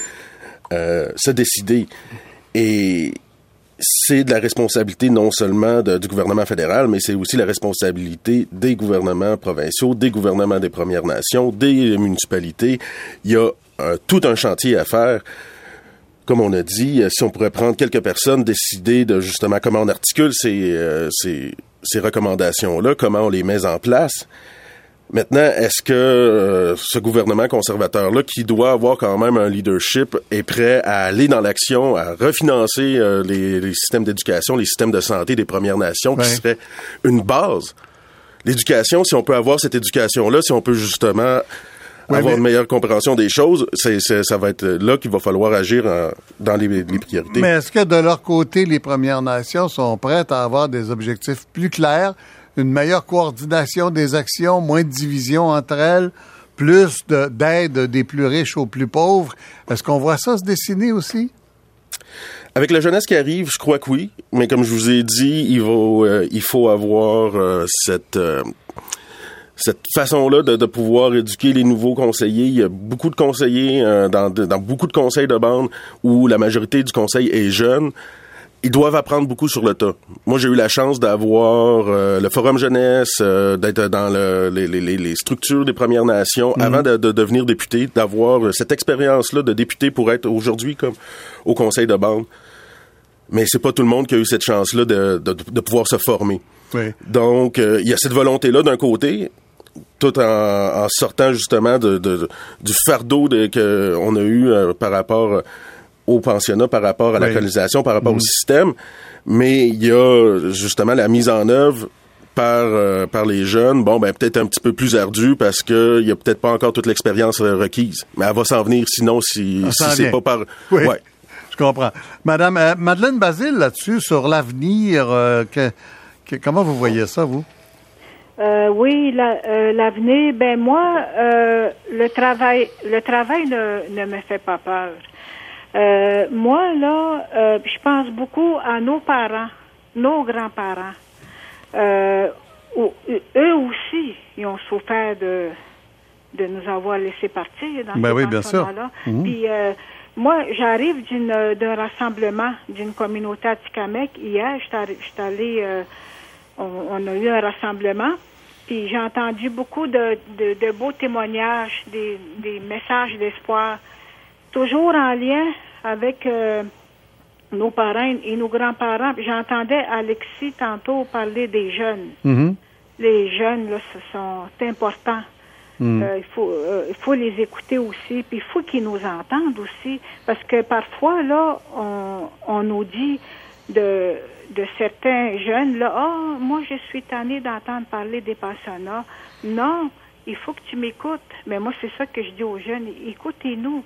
euh, se décider. Et c'est de la responsabilité non seulement du gouvernement fédéral, mais c'est aussi la responsabilité des gouvernements provinciaux, des gouvernements des Premières Nations, des municipalités. Il y a euh, tout un chantier à faire. Comme on a dit, si on pourrait prendre quelques personnes, décider de justement comment on articule ces, ces, ces recommandations-là, comment on les met en place, Maintenant, est-ce que euh, ce gouvernement conservateur-là, qui doit avoir quand même un leadership, est prêt à aller dans l'action, à refinancer euh, les, systèmes d'éducation, les systèmes de santé des Premières Nations, qui serait une base? L'éducation, si on peut avoir cette éducation-là, si on peut justement avoir une meilleure compréhension des choses, c'est, ça va être là qu'il va falloir agir dans les, les priorités. Mais est-ce que de leur côté, les Premières Nations sont prêtes à avoir des objectifs plus clairs? Une meilleure coordination des actions, moins de division entre elles, plus d'aide des plus riches aux plus pauvres. Est-ce qu'on voit ça se dessiner aussi? Avec la jeunesse qui arrive, je crois que oui. Mais comme je vous ai dit, il, faut, euh, faut avoir euh, cette... Euh, cette façon-là de, pouvoir éduquer les nouveaux conseillers. Il y a beaucoup de conseillers dans, dans beaucoup de conseils de bande où la majorité du conseil est jeune ils doivent apprendre beaucoup sur le tas. Moi, j'ai eu la chance d'avoir euh, le Forum Jeunesse, euh, d'être dans le, les, les, les, structures des Premières Nations mhm. avant de, de, devenir député, d'avoir euh, cette expérience-là de député pour être aujourd'hui comme au conseil de bande. Mais c'est pas tout le monde qui a eu cette chance-là de, de, de, pouvoir se former. Oui. Donc, il y a cette volonté-là d'un côté, tout en, en, sortant justement de, du fardeau qu'on a eu par rapport au pensionnat par rapport à la colonisation, par rapport au mm. système, mais il y a justement la mise en œuvre par euh, par les jeunes, bon ben peut-être un petit peu plus ardu parce que il y a peut-être pas encore toute l'expérience requise, mais elle va s'en venir sinon si, si c'est pas par oui. Ouais. Je comprends. Madame euh, Madeleine Basile là-dessus sur l'avenir euh, que, comment vous voyez ça vous? Oui, l'avenir. ben moi, le travail, le travail ne, ne me fait pas peur. Euh, moi, là, euh, je pense beaucoup à nos parents, nos grands-parents. Euh, eux aussi, ils ont souffert de, de nous avoir laissé partir dans ben oui, bien sûr. là mhm. Puis, moi, j'arrive d'une d'un rassemblement d'une communauté à Tikamek. Hier, je suis allée, on, on, a eu un rassemblement, puis j'ai entendu beaucoup de, de, de beaux témoignages, des, des messages d'espoir toujours en lien avec euh, nos parents et nos grands-parents. J'entendais Alexis tantôt parler des jeunes. Mm-hmm. Les jeunes, là, ce sont importants. Mm. Euh, il, faut, euh, il faut les écouter aussi, puis il faut qu'ils nous entendent aussi, parce que parfois, là, on, on nous dit de, de certains jeunes, là, oh, moi, je suis tannée d'entendre parler des pensionnats. Non, il faut que tu m'écoutes. Mais moi, c'est ça que je dis aux jeunes, écoutez-nous.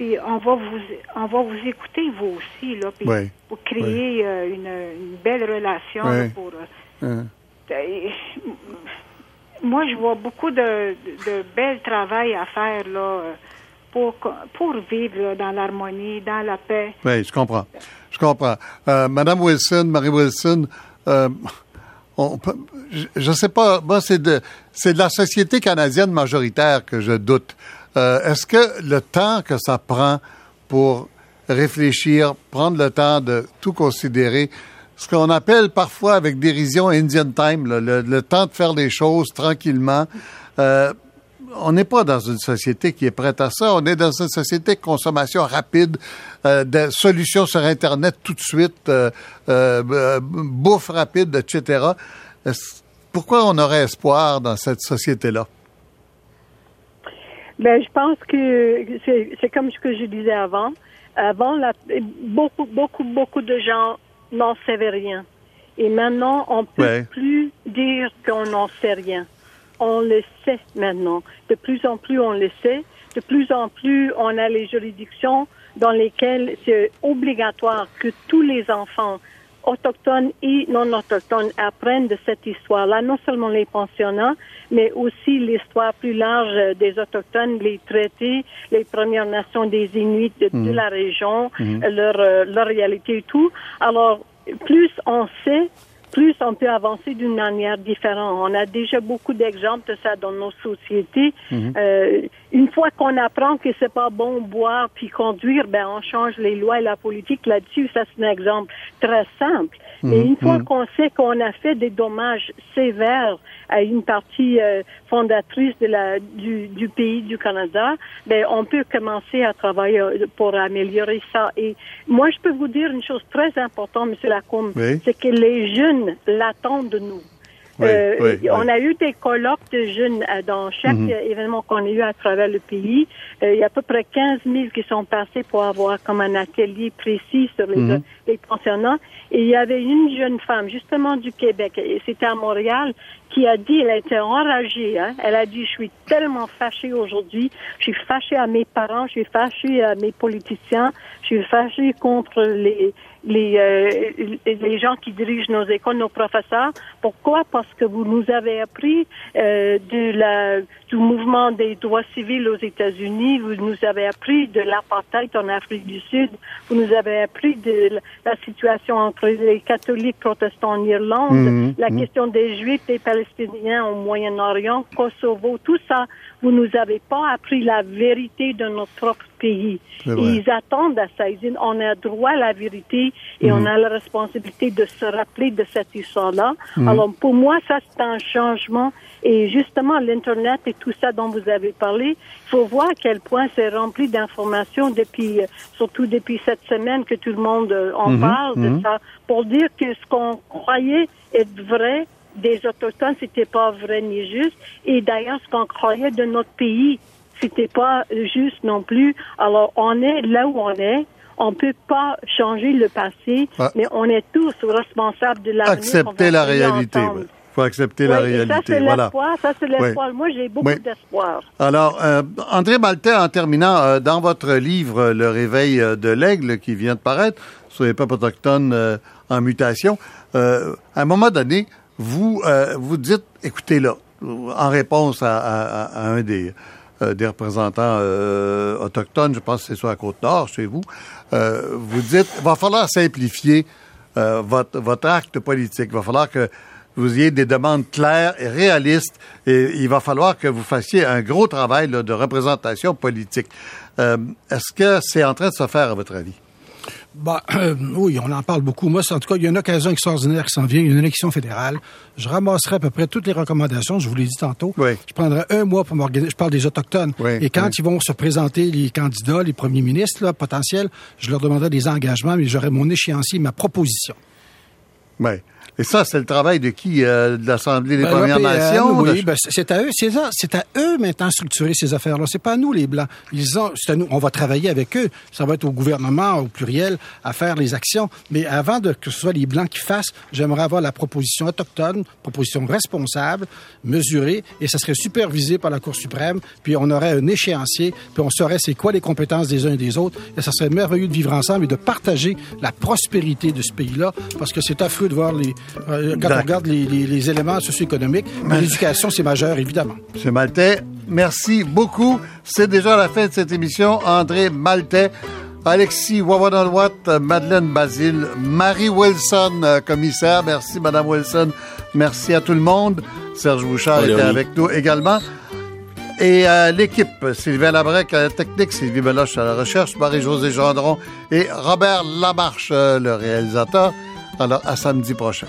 Puis on va vous on va vous écouter vous aussi là, puis pour créer euh, une, une, belle relation pour. Euh, moi, je vois beaucoup de, de, bel travail à faire là pour pour vivre dans l'harmonie, dans la paix. Oui, je comprends. Je comprends. Euh, Madame Wilson, Marie Wilson, je ne sais pas, moi, c'est de, c'est de la société canadienne majoritaire que je doute. Est-ce que le temps que ça prend pour réfléchir, prendre le temps de tout considérer, ce qu'on appelle parfois avec dérision Indian time, le, temps de faire les choses tranquillement. Euh, on n'est pas dans une société qui est prête à ça. On est dans une société de consommation rapide, euh, de solutions sur Internet tout de suite, euh, euh bouffe rapide, etc. Pourquoi on aurait espoir dans cette société-là? Ben, je pense que c'est comme ce que je disais avant. Avant, la, beaucoup, beaucoup, beaucoup de gens n'en savaient rien. Et maintenant, on peut plus dire qu'on n'en sait rien. On le sait maintenant. De plus en plus, on le sait. De plus en plus, on a les juridictions dans lesquelles c'est obligatoire que tous les enfants autochtones et non autochtones apprennent de cette histoire-là, non seulement les pensionnats, mais aussi l'histoire plus large des autochtones, les traités, les Premières Nations des Inuits de, mhm. la région, mhm. leur, euh, leur réalité et tout. Alors, plus on sait, plus on peut avancer d'une manière différente. On a déjà beaucoup d'exemples de ça dans nos sociétés. Mhm. euh, une fois qu'on apprend que c'est pas bon boire puis conduire, ben on change les lois et la politique là-dessus. Ça c'est un exemple très simple. Mhm. une fois mhm. qu'on sait qu'on a fait des dommages sévères à une partie euh, fondatrice de la du, du, pays du Canada, ben on peut commencer à travailler euh, pour améliorer ça. Et moi, je peux vous dire une chose très importante, Monsieur Lacombe, c'est que les jeunes l'attendent de nous. Euh, on a eu des colloques de jeunes euh, dans chaque mhm. événement qu'on a eu à travers le pays. Euh, il y a à peu près 15 000 qui sont passés pour avoir comme un atelier précis sur les, mhm. les pensionnats. Et il y avait une jeune femme, justement du Québec, et c'était à Montréal, qui a dit, elle était enragée, hein? elle a dit, je suis tellement fâchée aujourd'hui, je suis fâchée à mes parents, je suis fâchée à mes politiciens, je suis fâchée contre les, les, euh, les gens qui dirigent nos écoles, nos professeurs. Pourquoi? Parce que vous nous avez appris euh, de la, du mouvement des droits civils aux États-Unis, vous nous avez appris de l'apartheid en Afrique du Sud, vous nous avez appris de la situation entre les catholiques protestants en Irlande, mmh, la mmh. question des Juifs, des Palestiniens au Moyen-Orient, Kosovo, tout ça. Vous nous avez pas appris la vérité de notre propre pays. ils attendent à ça. Ils disent, on a droit à la vérité et on mhm. a la responsabilité de se rappeler de cette histoire-là. Mhm. Alors, pour moi, ça, c'est un changement. Et justement, l'Internet et tout ça dont vous avez parlé, il faut voir à quel point c'est rempli d'informations depuis, euh, surtout depuis cette semaine que tout le monde euh, en mhm. parle de ça, pour dire que ce qu'on croyait être vrai, des Autochtones, c'était pas vrai ni juste. Et d'ailleurs, ce qu'on croyait de notre pays, c'était pas juste non plus. Alors, on est là où on est. On peut pas changer le passé, ah. mais on est tous responsables de l'avenir. Accepter la réalité. Il faut accepter la réalité. Ça, c'est l'espoir. Ça, c'est l'espoir. Moi, j'ai beaucoup d'espoir. Alors, euh, André Maltais, en terminant, euh, dans votre livre Le réveil euh, de l'aigle qui vient de paraître sur les peuples autochtones en mutation, à un moment donné, vous vous dites, écoutez là, en réponse à, un des, euh, des représentants euh, autochtones, je pense que c'est sur la Côte-Nord, chez vous, vous dites, il va falloir simplifier votre, votre acte politique. Il va falloir que vous ayez des demandes claires et réalistes et il va falloir que vous fassiez un gros travail de représentation politique. Est-ce que c'est en train de se faire, à votre avis? Bah, euh, <clears throat> oui, on en parle beaucoup. Moi, en tout cas, il y a une occasion extraordinaire qui s'en vient, une élection fédérale. Je ramasserai à peu près toutes les recommandations, je vous l'ai dit tantôt. Je prendrai un mois pour m'organiser. Je parle des Autochtones. Et quand ils vont se présenter, les candidats, les premiers ministres là, potentiels, je leur demanderai des engagements, mais j'aurai mon échéancier, ma proposition. Oui. Et ça, c'est le travail de qui? Euh, de l'Assemblée des ben, Premières Nations? Oui, ben, c'est à eux. C'est à, eux maintenant de structurer ces affaires-là. C'est pas à nous, les Blancs. Ils ont, c'est à nous. On va travailler avec eux. Ça va être au gouvernement, au pluriel, à faire les actions. Mais avant de, que ce soit les Blancs qui fassent, j'aimerais avoir la proposition autochtone, proposition responsable, mesurée, et ça serait supervisé par la Cour suprême. Puis on aurait un échéancier, puis on saurait c'est quoi les compétences des uns et des autres. Et ça serait merveilleux de vivre ensemble et de partager la prospérité de ce pays-là, parce que c'est affreux de voir les, euh, quand on regarde les, éléments socio-économiques, l'éducation, c'est majeur, évidemment. M. Maltais, merci beaucoup. C'est déjà la fin de cette émission. André Maltais, Alexis Wawanalwat, Madeleine Basile, Marie Wilson, euh, commissaire. Merci, Madame Wilson. Merci à tout le monde. Serge Bouchard était avec nous également. Et euh, l'équipe, Sylvain Labrec à la technique, Sylvie Beloche à la recherche, Marie-Josée Gendron et Robert Lamarche, euh, le réalisateur. Alors, à samedi prochain.